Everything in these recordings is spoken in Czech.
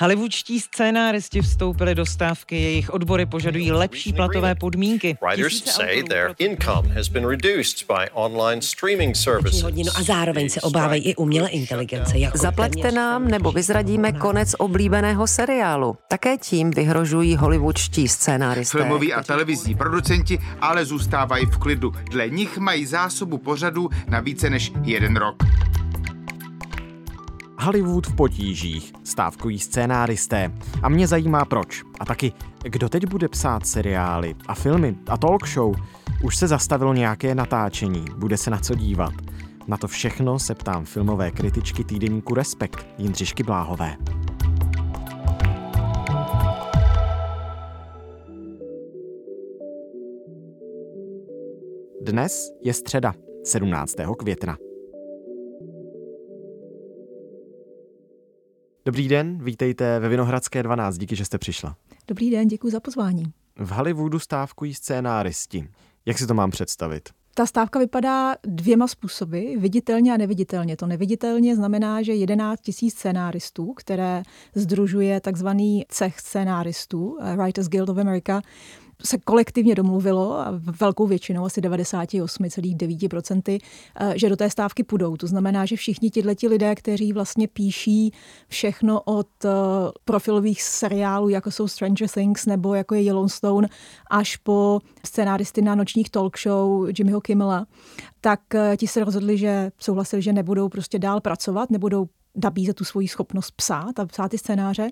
Hollywoodští scénáristi vstoupili do stávky, jejich odbory požadují lepší platové podmínky. No a zároveň se obávají i umělé inteligence. Jako Zaplaťte nám, nebo vyzradíme konec oblíbeného seriálu. Také tím vyhrožují hollywoodští scénáristé. Filmoví a televizní producenti ale zůstávají v klidu. Dle nich mají zásobu pořadů na více než jeden rok. Hollywood v potížích, stávkují scénáristé. A mě zajímá proč. A taky, kdo teď bude psát seriály a filmy a talk show. Už se zastavilo nějaké natáčení, bude se na co dívat. Na to všechno se ptám filmové kritičky týdeníku Respekt Jindřišky Bláhové. Dnes je středa, 17. května. Dobrý den, vítejte ve Vinohradské 12, díky, že jste přišla. Dobrý den, děkuji za pozvání. V Hollywoodu stávkují scénáristi. Jak si to mám představit? Ta stávka vypadá dvěma způsoby, viditelně a neviditelně. To neviditelně znamená, že 11 tisíc scénáristů, které združuje takzvaný cech scénáristů, Writers Guild of America, se kolektivně domluvilo, velkou většinou, asi 98,9%, eh, že do té stávky půjdou. To znamená, že všichni tihleti lidé, kteří vlastně píší všechno od eh, profilových seriálů, jako jsou Stranger Things nebo jako je Yellowstone, až po scenáristy na nočních talk show Jimmyho Kimmela, tak eh, ti se rozhodli, že souhlasili, že nebudou prostě dál pracovat, nebudou nabízet tu svoji schopnost psát a psát ty scénáře.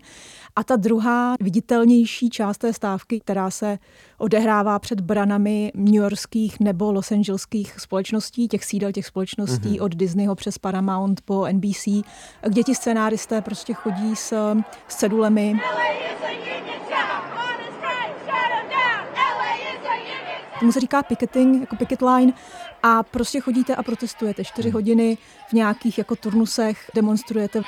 A ta druhá viditelnější část té stávky, která se odehrává před branami newyorských nebo Los Angeleských společností, těch sídel těch společností mm-hmm. od Disneyho přes Paramount po NBC, kde ti scénáristé prostě chodí s, s cedulemi. Tomu se říká picketing, jako picket line a prostě chodíte a protestujete čtyři hodiny v nějakých jako turnusech, demonstrujete.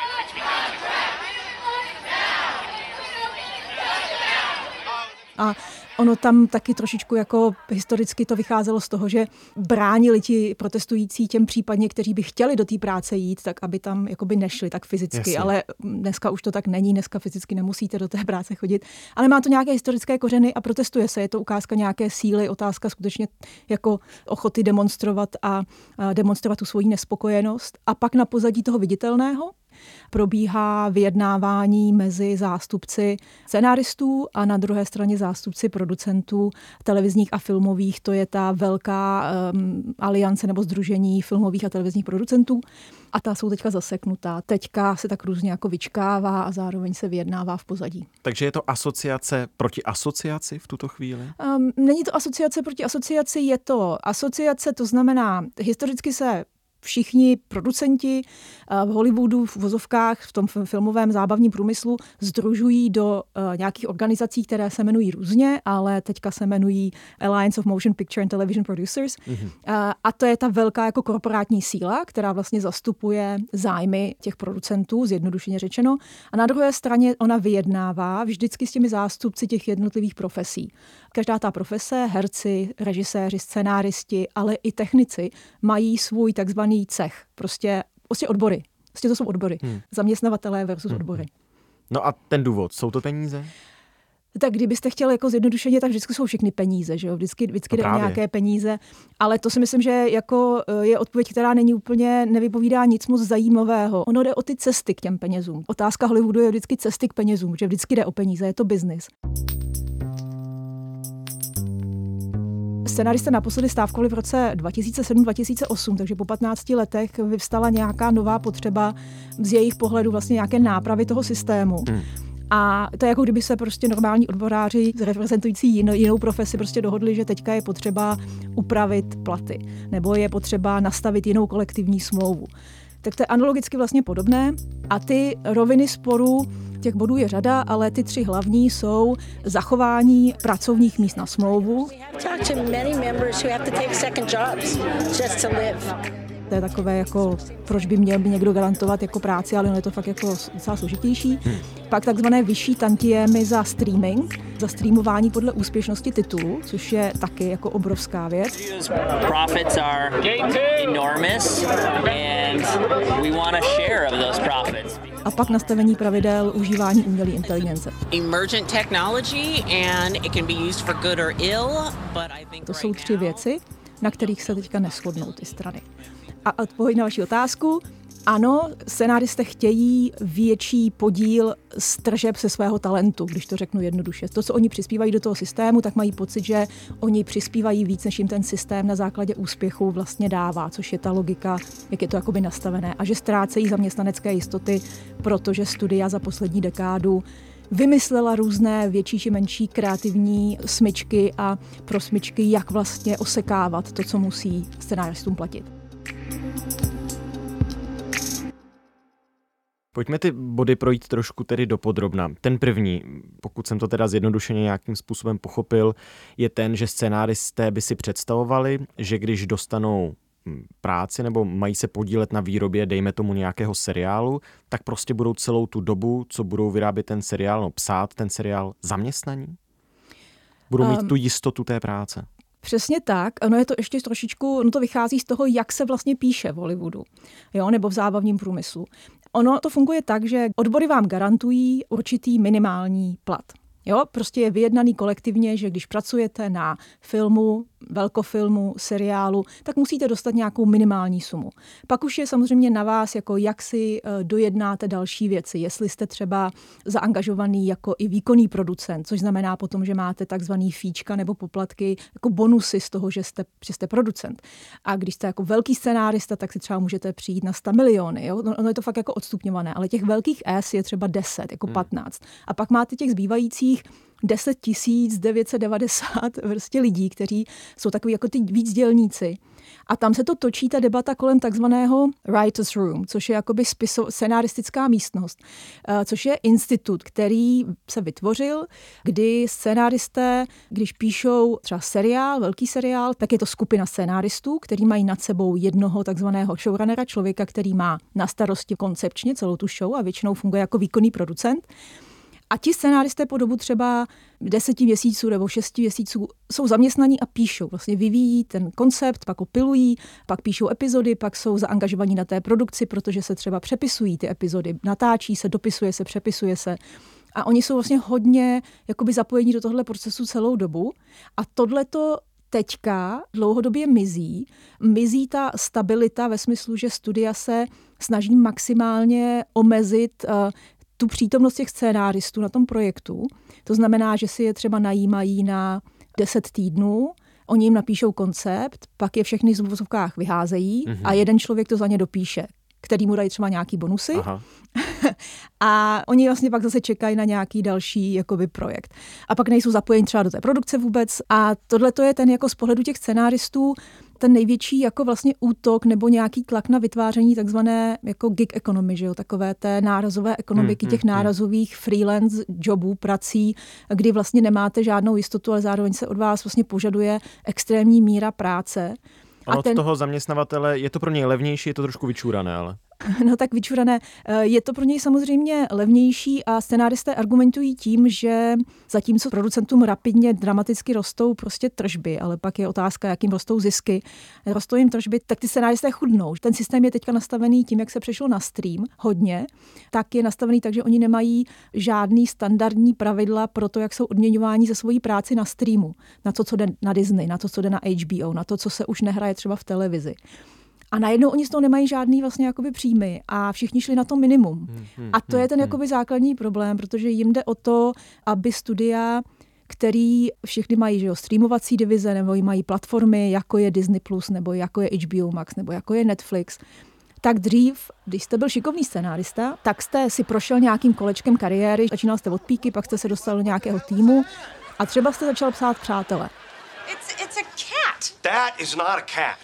A Ono tam taky trošičku jako historicky to vycházelo z toho, že bránili ti protestující těm případně, kteří by chtěli do té práce jít, tak aby tam jakoby nešli tak fyzicky, Jasně. ale dneska už to tak není, dneska fyzicky nemusíte do té práce chodit, ale má to nějaké historické kořeny a protestuje se, je to ukázka nějaké síly, otázka skutečně jako ochoty demonstrovat a, a demonstrovat tu svoji nespokojenost. A pak na pozadí toho viditelného probíhá vyjednávání mezi zástupci scenáristů a na druhé straně zástupci producentů televizních a filmových. To je ta velká um, aliance nebo združení filmových a televizních producentů. A ta jsou teďka zaseknutá. Teďka se tak různě jako vyčkává a zároveň se vyjednává v pozadí. Takže je to asociace proti asociaci v tuto chvíli? Um, není to asociace proti asociaci, je to asociace, to znamená, historicky se všichni producenti eh, v Hollywoodu, v vozovkách, v tom filmovém zábavním průmyslu združují do eh, nějakých organizací, které se jmenují různě, ale teďka se jmenují Alliance of Motion Picture and Television Producers. Mm-hmm. A to je ta velká jako korporátní síla, která vlastně zastupuje zájmy těch producentů, zjednodušeně řečeno. A na druhé straně ona vyjednává vždycky s těmi zástupci těch jednotlivých profesí. Každá ta profese, herci, režiséři, scenáristi, ale i technici mají svůj takzvaný cech, prostě, prostě odbory. Prostě to jsou odbory. Hmm. Zaměstnavatelé versus hmm. odbory. No a ten důvod, jsou to peníze? Tak kdybyste chtěli jako zjednodušeně, tak vždycky jsou všechny peníze, že jo? Vždycky, vždycky no jde o nějaké peníze. Ale to si myslím, že jako eh, je odpověď, která není úplně, nevypovídá nic moc zajímavého. Ono jde o ty cesty k těm penězům. Otázka Hollywoodu je vždycky cesty k penězům, že vždycky jde o peníze, je to biznis. Scenaristé naposledy stávkovali v roce 2007-2008, takže po 15 letech vyvstala nějaká nová potřeba z jejich pohledu vlastně nějaké nápravy toho systému. Hmm. A to je jako kdyby se prostě normální odboráři reprezentující jinou, jinou profesi prostě dohodli, že teďka je potřeba upravit platy, nebo je potřeba nastavit jinou kolektivní smlouvu. Tak to je analogicky vlastně podobné. A ty roviny sporu Těch bodů je řada, ale ty tři hlavní jsou zachování pracovních míst na smlouvu. To je takové jako, proč by měl by někdo garantovat jako práci, ale ono je to fakt jako docela složitější. Hmm. Pak takzvané vyšší tantiemy za streaming, za streamování podle úspěšnosti titulu, což je taky jako obrovská věc. A pak nastavení pravidel užívání umělé inteligence. To jsou tři věci, na kterých se teďka neschodnou ty strany. A odpověď na vaši otázku, ano, scenáristé chtějí větší podíl z tržeb se svého talentu, když to řeknu jednoduše. To, co oni přispívají do toho systému, tak mají pocit, že oni přispívají víc, než jim ten systém na základě úspěchu vlastně dává, což je ta logika, jak je to jakoby nastavené. A že ztrácejí zaměstnanecké jistoty, protože studia za poslední dekádu vymyslela různé větší či menší kreativní smyčky a pro smyčky, jak vlastně osekávat to, co musí scenáristům platit. Pojďme ty body projít trošku tedy dopodrobna. Ten první, pokud jsem to teda zjednodušeně nějakým způsobem pochopil, je ten, že scénáristé by si představovali, že když dostanou hm, práci nebo mají se podílet na výrobě, dejme tomu nějakého seriálu, tak prostě budou celou tu dobu, co budou vyrábět ten seriál, no psát ten seriál, zaměstnaní? Budou mít um, tu jistotu té práce? Přesně tak. Ono je to ještě trošičku, no to vychází z toho, jak se vlastně píše v Hollywoodu, jo, nebo v zábavním průmyslu. Ono to funguje tak, že odbory vám garantují určitý minimální plat. Jo, prostě je vyjednaný kolektivně, že když pracujete na filmu, velkofilmu, seriálu, tak musíte dostat nějakou minimální sumu. Pak už je samozřejmě na vás, jako jak si eh, dojednáte další věci. Jestli jste třeba zaangažovaný jako i výkonný producent, což znamená potom, že máte takzvaný fíčka nebo poplatky, jako bonusy z toho, že jste, že jste producent. A když jste jako velký scenárista, tak si třeba můžete přijít na 100 miliony. Jo? No, ono je to fakt jako odstupňované, ale těch velkých S je třeba 10, jako 15. Hmm. A pak máte těch zbývajících 10 990 prostě lidí, kteří jsou takový jako ty víc dělníci. A tam se to točí ta debata kolem takzvaného writer's room, což je jakoby spiso, scenaristická místnost, eh, což je institut, který se vytvořil, kdy scenáristé, když píšou třeba seriál, velký seriál, tak je to skupina scenáristů, který mají nad sebou jednoho takzvaného showrunnera, člověka, který má na starosti koncepčně celou tu show a většinou funguje jako výkonný producent. A ti scenáristé po dobu třeba deseti měsíců nebo šesti měsíců jsou zaměstnaní a píšou. Vlastně vyvíjí ten koncept, pak opilují, pak píšou epizody, pak jsou zaangažovaní na té produkci, protože se třeba přepisují ty epizody. Natáčí se, dopisuje se, přepisuje se. A oni jsou vlastně hodně jakoby zapojení do tohle procesu celou dobu. A tohleto teďka dlouhodobě mizí. Mizí ta stabilita ve smyslu, že studia se snaží maximálně omezit uh, tu přítomnost těch scénáristů na tom projektu. To znamená, že si je třeba najímají na 10 týdnů, oni jim napíšou koncept, pak je všechny v uvozovkách vyházejí mm-hmm. a jeden člověk to za ně dopíše, který mu dají třeba nějaký bonusy. Aha. a oni vlastně pak zase čekají na nějaký další jakoby, projekt. A pak nejsou zapojeni třeba do té produkce vůbec. A tohle to je ten jako z pohledu těch scenáristů ten největší jako vlastně útok nebo nějaký tlak na vytváření takzvané jako gig economy, že jo, takové té nárazové ekonomiky, hmm, těch hmm, hmm. nárazových freelance jobů, prací, kdy vlastně nemáte žádnou jistotu, ale zároveň se od vás vlastně požaduje extrémní míra práce. A od ten... toho zaměstnavatele je to pro něj levnější, je to trošku vyčúrané, ale. No tak vyčurané. Eh, je to pro něj samozřejmě levnější a scenáristé argumentují tím, že zatímco producentům rapidně, dramaticky rostou prostě tržby, ale pak je otázka, jakým rostou zisky, rostou jim tržby, tak ty scenáristé chudnou. Ten systém je teďka nastavený tím, jak se přešlo na stream hodně, tak je nastavený tak, že oni nemají žádný standardní pravidla pro to, jak jsou odměňováni za svoji práci na streamu, na to, co jde na Disney, na to, co jde na HBO, na to, co se už nehraje třeba v televizi. A najednou oni z toho nemají žádný vlastně jakoby příjmy a všichni šli na to minimum. Hmm, hmm, a to je ten hmm, jakoby základní problém, protože jim jde o to, aby studia který všechny mají že jo, streamovací divize nebo mají platformy, jako je Disney+, Plus, nebo jako je HBO Max, nebo jako je Netflix, tak dřív, když jste byl šikovný scenárista, tak jste si prošel nějakým kolečkem kariéry, začínal jste od píky, pak jste se dostal do nějakého týmu a třeba jste začal psát přátele. It's, it's a cat. That is not a cat.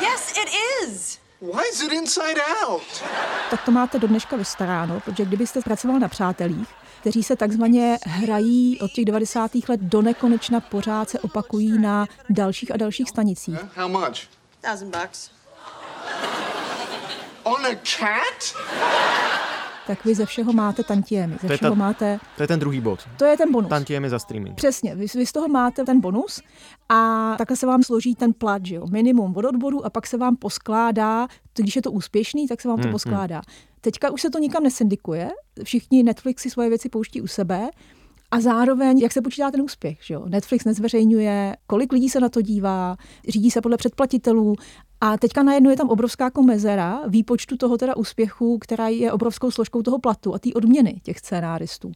Yes, it is. Why is it inside out? Tak to máte do dneška vystaráno, protože kdybyste pracoval na přátelích, kteří se takzvaně hrají od těch 90. let do nekonečna pořád se opakují na dalších a dalších stanicích. How much? Thousand bucks. On a cat? Tak vy ze všeho máte tantiemy, ze To je všeho ta- máte, To je ten druhý bod. to je ten bonus. Tantiemy za streaming. Přesně, vy, vy z toho máte ten bonus a takhle se vám složí ten plat, že jo, minimum od odboru a pak se vám poskládá, když je to úspěšný, tak se vám to Hmm, poskládá. Teďka už se to nikam nesyndikuje, všichni Netflixy svoje věci pouští u sebe a zároveň, jak se počítá ten úspěch, že jo? Netflix nezveřejňuje, kolik lidí se na to dívá, řídí se podle předplatitelů a teďka najednou je tam obrovská jako mezera výpočtu toho teda úspěchu, která je obrovskou složkou toho platu a té odměny těch scénáristů.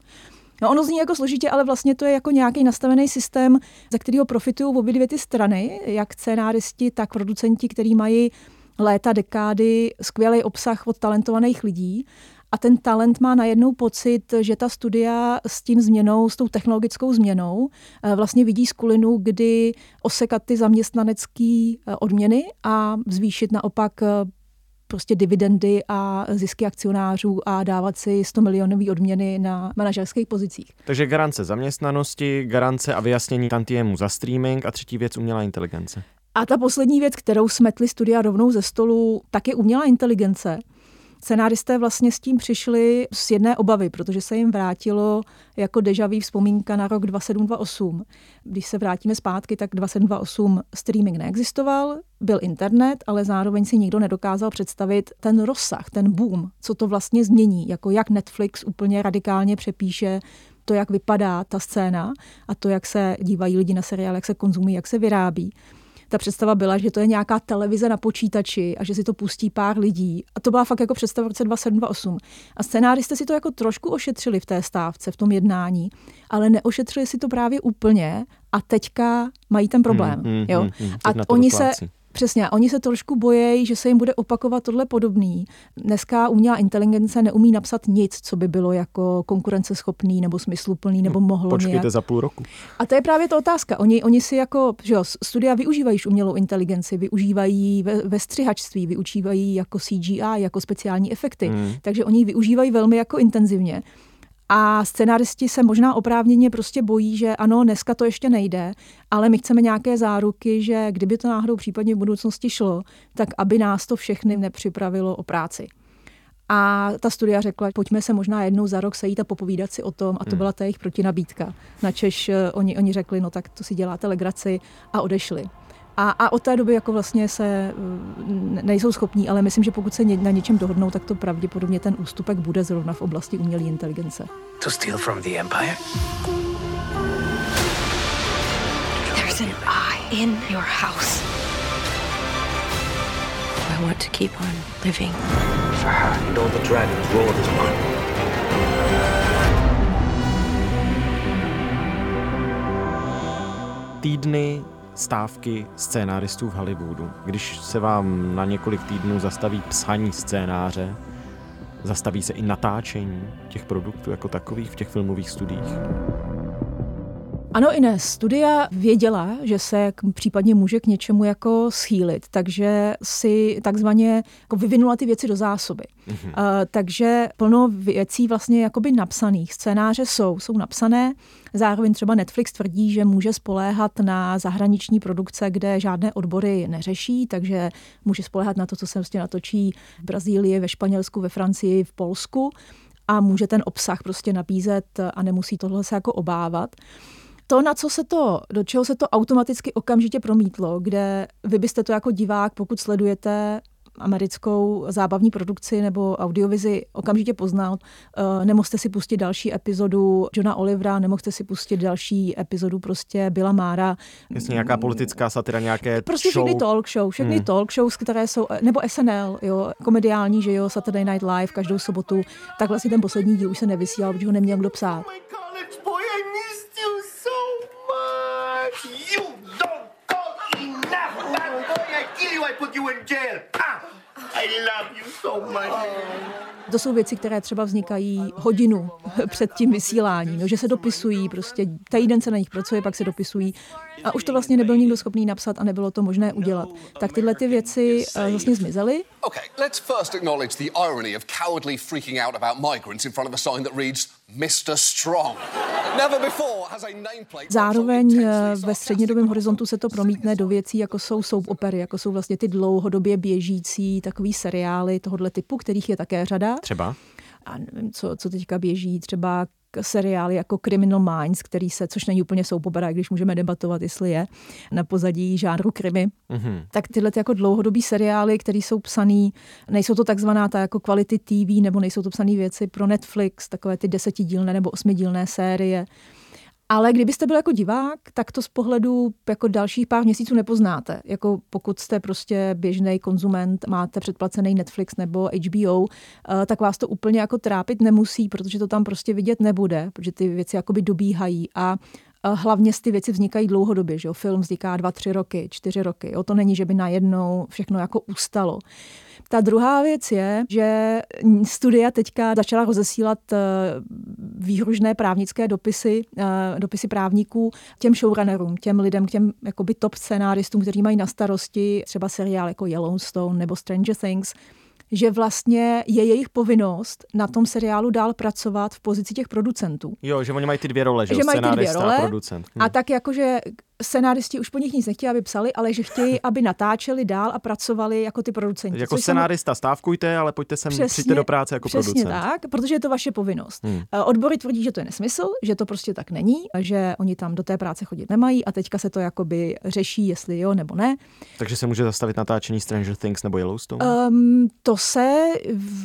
No ono zní jako složitě, ale vlastně to je jako nějaký nastavený systém, ze kterého profitují obě dvě ty strany, jak scénáristi, tak producenti, který mají léta, dekády, skvělý obsah od talentovaných lidí. A ten talent má najednou pocit, že ta studia s tím změnou, s tou technologickou změnou, eh, vlastně vidí skulinu, kdy osekat ty zaměstnanecké odměny a zvýšit naopak eh, prostě dividendy a zisky akcionářů a dávat si 100 milionové odměny na manažerských pozicích. Takže garance zaměstnanosti, garance a vyjasnění tantiemu za streaming a třetí věc umělá inteligence. A ta poslední věc, kterou smetli studia rovnou ze stolu, tak je umělá inteligence. Scenáristé vlastně s tím přišli z jedné obavy, protože se jim vrátilo jako deja vu vzpomínka na rok 2728. Když se vrátíme zpátky, tak 2728 streaming neexistoval, byl internet, ale zároveň si nikdo nedokázal představit ten rozsah, ten boom, co to vlastně změní, jako jak Netflix úplně radikálně přepíše to, jak vypadá ta scéna a to, jak se dívají lidi na seriál, jak se konzumují, jak se vyrábí. Ta představa byla, že to je nějaká televize na počítači a že si to pustí pár lidí. A to byla fakt jako představa v roce 2728. A scénáristé si to jako trošku ošetřili v té stávce, v tom jednání, ale neošetřili si to právě úplně a teďka mají ten problém. Hmm, hmm, jo? hmm, hmm, a oni se, doplácí. Přesně, oni se trošku bojejí, že se jim bude opakovat tohle podobný. Dneska umělá inteligence neumí napsat nic, co by bylo jako konkurenceschopný nebo smysluplný nebo mohlo Počkejte nějak. za půl roku. A to je právě ta otázka. Oni, oni si jako, že jo, studia využívají už umělou inteligenci, využívají ve, ve střihačství, využívají jako CGI, jako speciální efekty. Hmm. Takže oni ji využívají velmi jako intenzivně. A scenaristi se možná oprávněně prostě bojí, že ano, dneska to ještě nejde, ale my chceme nějaké záruky, že kdyby to náhodou případně v budoucnosti šlo, tak aby nás to všechny nepřipravilo o práci. A ta studia řekla, pojďme se možná jednou za rok sejít a popovídat si o tom. A to Hmm. byla ta jejich protinabídka. Načež eh, oni, oni řekli, no tak to si děláte legraci a odešli. A, a od té doby jako vlastně se eh, ne- nejsou schopní, ale myslím, že pokud se na něčem dohodnou, tak to pravděpodobně ten ústupek bude zrovna v oblasti umělé inteligence. To steal from the Empire? There's an eye in your house. I want to keep on living. For her and all the dragons roared as one. Týdny stávky scénáristů v Hollywoodu. Když se vám na několik týdnů zastaví psaní scénáře, zastaví se i natáčení těch produktů jako takových v těch filmových studiích. Ano, Ines, studia věděla, že se k, případně může k něčemu jako schýlit, takže si takzvaně jako vyvinula ty věci do zásoby. Mhm. Uh, takže plno věcí vlastně jakoby napsaných. Scénáře jsou, jsou napsané, zároveň třeba Netflix tvrdí, že může spoléhat na zahraniční produkce, kde žádné odbory neřeší, takže může spoléhat na to, co se prostě natočí v Brazílii, ve Španělsku, ve Francii, v Polsku a může ten obsah prostě nabízet a nemusí tohle se jako obávat. To, na co se to, do čeho se to automaticky okamžitě promítlo, kde vy byste to jako divák, pokud sledujete americkou zábavní produkci nebo audiovizi okamžitě poznal. Uh, nemohste si pustit další epizodu Johna Olivera, nemohste si pustit další epizodu prostě Billa Mára. Jasně, nějaká politická satira, nějaké Prostě show. všechny talk show, všechny Hmm. talk shows, které jsou, nebo SNL, jo, komediální, že jo, Saturday Night Live každou sobotu, tak vlastně ten poslední díl už se nevysílal, protože ho neměl kdo psát. College To jsou věci, které třeba vznikají hodinu před tím vysíláním, jo, že se dopisují, prostě týden se na nich pracuje, pak se dopisují a už to vlastně nebyl nikdo schopný napsat a nebylo to možné udělat. Tak tyhle ty věci eh, vlastně zmizely. Okay, let's first acknowledge the irony of cowardly freaking out about migrants in front of a sign that reads Mr. Strong. Zároveň eh, ve střednědobém horizontu se to promítne do věcí, jako jsou soap opery, jako jsou vlastně ty dlouhodobě běžící takový seriály tohohle typu, kterých je také řada. Třeba? A nevím, co, co teďka běží, třeba seriály jako Criminal Minds, který se, což není úplně soupopera, když můžeme debatovat, jestli je, na pozadí žánru krimi. Mm-hmm. Tak tyhle ty jako dlouhodobý seriály, které jsou psaný, nejsou to takzvaná ta jako kvality TV, nebo nejsou to psané věci pro Netflix, takové ty desetidílné nebo osmidílné série. Ale kdybyste byl jako divák, tak to z pohledu jako dalších pár měsíců nepoznáte. Jako pokud jste prostě běžný konzument, máte předplacený Netflix nebo HBO, eh, tak vás to úplně jako trápit nemusí, protože to tam prostě vidět nebude, protože ty věci jakoby dobíhají a hlavně ty věci vznikají dlouhodobě, že jo? Film vzniká dva, tři roky, čtyři roky. Jo? To není, že by najednou všechno jako ustalo. Ta druhá věc je, že studia teďka začala rozesílat eh, výhružné právnické dopisy, eh, dopisy právníků těm showrunnerům, těm lidem, těm jakoby top scenáristům, kteří mají na starosti třeba seriál jako Yellowstone nebo Stranger Things, že vlastně je jejich povinnost na tom seriálu dál pracovat v pozici těch producentů. Jo, že oni mají ty dvě role, že, že mají ty dvě role a producent. Hm. A tak jakože scenáristi už po nich nic nechtějí, aby psali, ale že chtějí, aby natáčeli dál a pracovali jako ty producenti. Jako scenárista jsem... stávkujte, ale pojďte sem, přesně, přijďte do práce jako přesně producent. tak, protože je to vaše povinnost. Hmm. Eh, odbory tvrdí, že to je nesmysl, že to prostě tak není, že oni tam do té práce chodit nemají a teďka se to jakoby řeší, jestli jo nebo ne. Takže se může zastavit natáčení Stranger Things nebo Yellowstone? Um, to se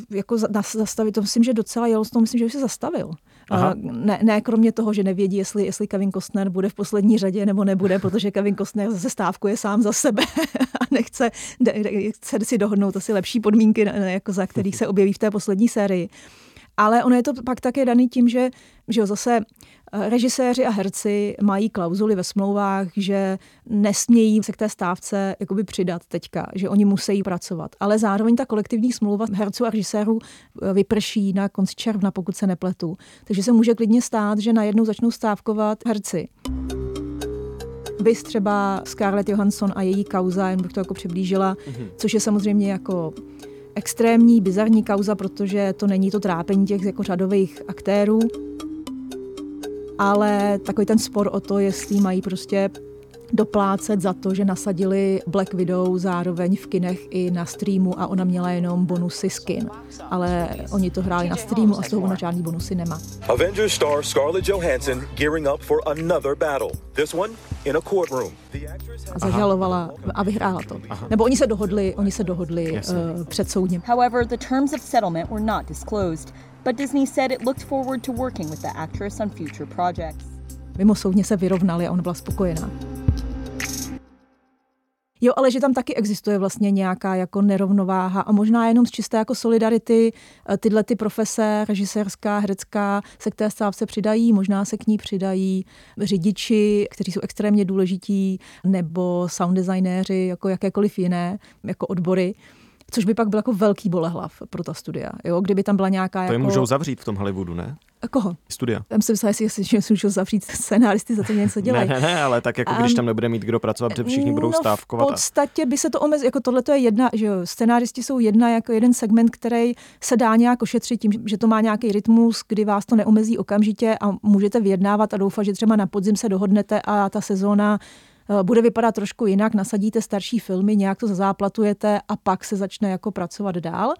jako zastavit, to myslím, že docela Yellowstone, myslím, že už se zastavil. Aha. Ne, ne, kromě toho, že nevědí, jestli, jestli Kevin Costner bude v poslední řadě nebo nebude, protože Kevin Costner zase stávkuje sám za sebe a nechce chce si dohodnout asi lepší podmínky, jako za kterých se objeví v té poslední sérii. Ale ono je to pak také daný tím, že, že jo, zase režiséři a herci mají klauzuly ve smlouvách, že nesmějí se k té stávce jakoby přidat teďka, že oni musí pracovat. Ale zároveň ta kolektivní smlouva herců a režisérů eh, vyprší na konci června, pokud se nepletu. Takže se může klidně stát, že najednou začnou stávkovat herci. Vys třeba Scarlett Johansson a její kauza, jen bych to jako přiblížila, mm-hmm. což je samozřejmě jako extrémní, bizarní kauza, protože to není to trápení těch jako řadových aktérů, ale takový ten spor o to, jestli mají prostě doplácet za to, že nasadili Black Widow zároveň v kinech i na streamu a ona měla jenom bonusy skin. Ale oni to hráli na streamu a z toho ona žádný bonusy nemá. Avengers star Scarlett Johansson gearing up for another battle. This one in a courtroom. A zažalovala a vyhrála to. Aha. Nebo oni se dohodli, oni se dohodli uh, před soudním. However, the terms of settlement were not disclosed, but Disney said it looked forward to working with the actress on future projects. Mimo soudně se vyrovnali a ona byla spokojená. Jo, ale že tam taky existuje vlastně nějaká jako nerovnováha a možná jenom z čisté jako solidarity eh, tyhle ty profese, režisérská, herecká, se k té stávce přidají, možná se k ní přidají řidiči, kteří jsou extrémně důležití, nebo sound designéři, jako jakékoliv jiné, jako odbory což by pak byl jako velký bolehlav pro ta studia. Jo? Kdyby tam byla nějaká. To jako... je můžou zavřít v tom Hollywoodu, ne? Koho? Studia. Tam jsem myslela, jestli si můžu zavřít scenáristy za to něco dělají. Ne, ne, ne, ale tak jako když tam nebude mít kdo pracovat, protože všichni budou no, stávkovat. V podstatě by se to omezilo, jako tohle je jedna, že jo, scenáristi jsou jedna jako jeden segment, který se dá nějak ošetřit tím, že to má nějaký rytmus, kdy vás to neomezí okamžitě a můžete vyjednávat a doufat, že třeba na podzim se dohodnete a ta sezóna bude vypadat trošku jinak, nasadíte starší filmy, nějak to zazáplatujete a pak se začne jako pracovat dál.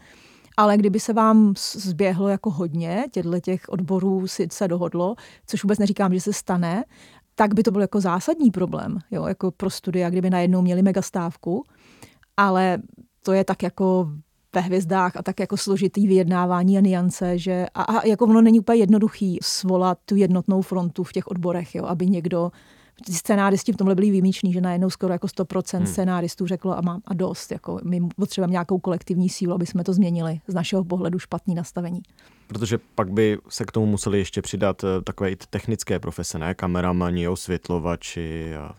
Ale kdyby se vám zběhlo jako hodně, těchto těch odborů si se dohodlo, což vůbec neříkám, že se stane, tak by to byl jako zásadní problém, jo, jako pro studia, kdyby najednou měli megastávku. Ale to je tak jako ve hvězdách a tak jako složitý vyjednávání a niance, že a, a jako ono není úplně jednoduchý svolat tu jednotnou frontu v těch odborech, jo, aby někdo ty scénáristi v tomhle byli výjimečný, že najednou skoro jako 100% hmm. scénáristů řeklo a, má, a dost, jako my potřebujeme nějakou kolektivní sílu, aby jsme to změnili. Z našeho pohledu špatný nastavení. Protože pak by se k tomu museli ještě přidat eh, takové technické profese, ne? Kameramani, osvětlovači a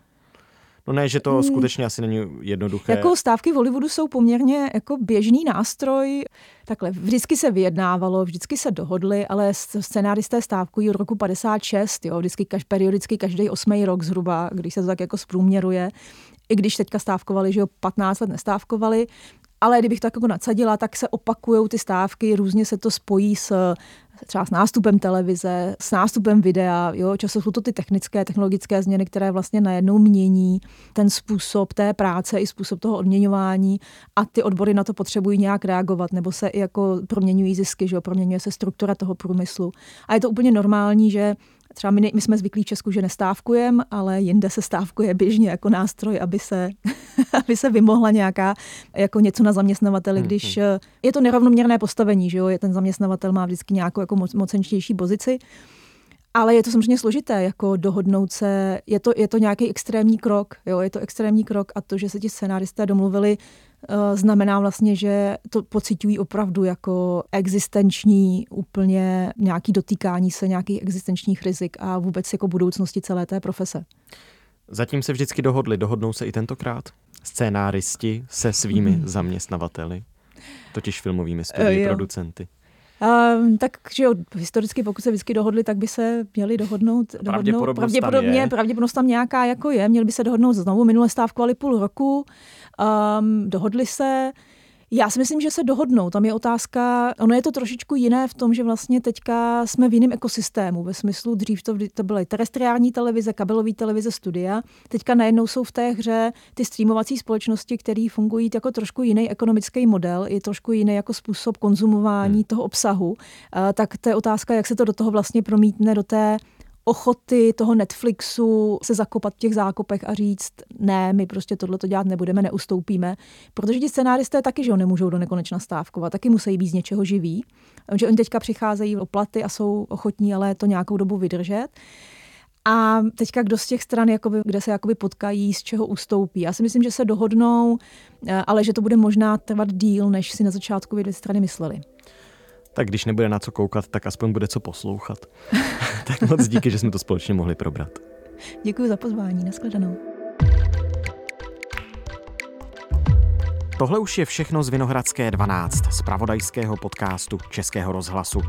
No ne, že to hmm. skutečně asi není jednoduché. Jako stávky v Hollywoodu jsou poměrně jako běžný nástroj. Takhle, vždycky se vyjednávalo, vždycky se dohodli, ale scenáristé stávkují od roku 56, jo, vždycky kaž, periodicky každý osmý rok zhruba, když se to tak jako zprůměruje. I když teďka stávkovali, že jo, 15 let nestávkovali, ale kdybych to jako nadsadila, tak se opakují ty stávky, různě se to spojí s třeba s nástupem televize, s nástupem videa. Jo? Často jsou to ty technické, technologické změny, které vlastně najednou mění ten způsob té práce i způsob toho odměňování a ty odbory na to potřebují nějak reagovat, nebo se i jako proměňují zisky, že jo? proměňuje se struktura toho průmyslu. A je to úplně normální, že Třeba my, my jsme zvyklí v Česku, že nestávkujeme, ale jinde se stávkuje běžně jako nástroj, aby se, aby se vymohla nějaká jako něco na zaměstnavateli, hmm, když hmm. je to nerovnoměrné postavení, že jo, je ten zaměstnavatel má vždycky nějakou jako moc, mocenčtější pozici. Ale je to samozřejmě složité, jako dohodnout se, je to, je to nějaký extrémní krok, jo, je to extrémní krok a to, že se ti scenáristé domluvili, znamená vlastně, že to pocitují opravdu jako existenční, úplně nějaký dotýkání se nějakých existenčních rizik a vůbec jako budoucnosti celé té profese. Zatím se vždycky dohodli, dohodnou se i tentokrát? Scénáristi se svými mm. zaměstnavateli, totiž filmovými studii, uh, producenty. Um, tak, že jo, historicky, pokud se vždycky dohodli, tak by se měli dohodnout. dohodnout pravděpodobně, tam pravděpodobnost tam nějaká jako je. Měli by se dohodnout znovu. Minule stávkovali půl roku. Um, dohodli se. Já si myslím, že se dohodnou. Tam je otázka, ono je to trošičku jiné v tom, že vlastně teďka jsme v jiném ekosystému. Ve smyslu dřív to, to byly terestriální televize, kabelové televize, studia. Teďka najednou jsou v té hře ty streamovací společnosti, které fungují jako trošku jiný ekonomický model, je trošku jiný jako způsob konzumování hmm. toho obsahu. Uh, tak to je otázka, jak se to do toho vlastně promítne do té ochoty toho Netflixu se zakopat v těch zákopech a říct, ne, my prostě tohle to dělat nebudeme, neustoupíme. Protože ti scenáristé taky, že ho nemůžou do nekonečna stávkovat, taky musí být z něčeho živí. Že oni teďka přicházejí o platy a jsou ochotní ale to nějakou dobu vydržet. A teďka kdo z těch stran, jakoby, kde se jakoby potkají, z čeho ustoupí. Já si myslím, že se dohodnou, eh, ale že to bude možná trvat díl, než si na začátku dvě strany mysleli. Tak když nebude na co koukat, tak aspoň bude co poslouchat. tak moc díky, že jsme to společně mohli probrat. Děkuji za pozvání, nashledanou. Tohle už je všechno z Vinohradské 12, z pravodajského podcastu Českého rozhlasu.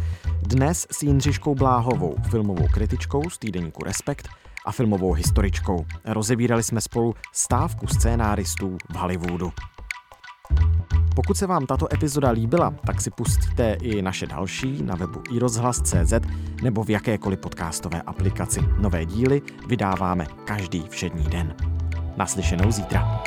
Dnes s Jindřiškou Bláhovou, filmovou kritičkou z týdeníku Respekt a filmovou historičkou. Rozebírali jsme spolu stávku scénáristů v Hollywoodu. Pokud se vám tato epizoda líbila, tak si pustíte i naše další na webu iRozhlas.cz nebo v jakékoliv podcastové aplikaci. Nové díly vydáváme každý všední den. Naslyšenou zítra.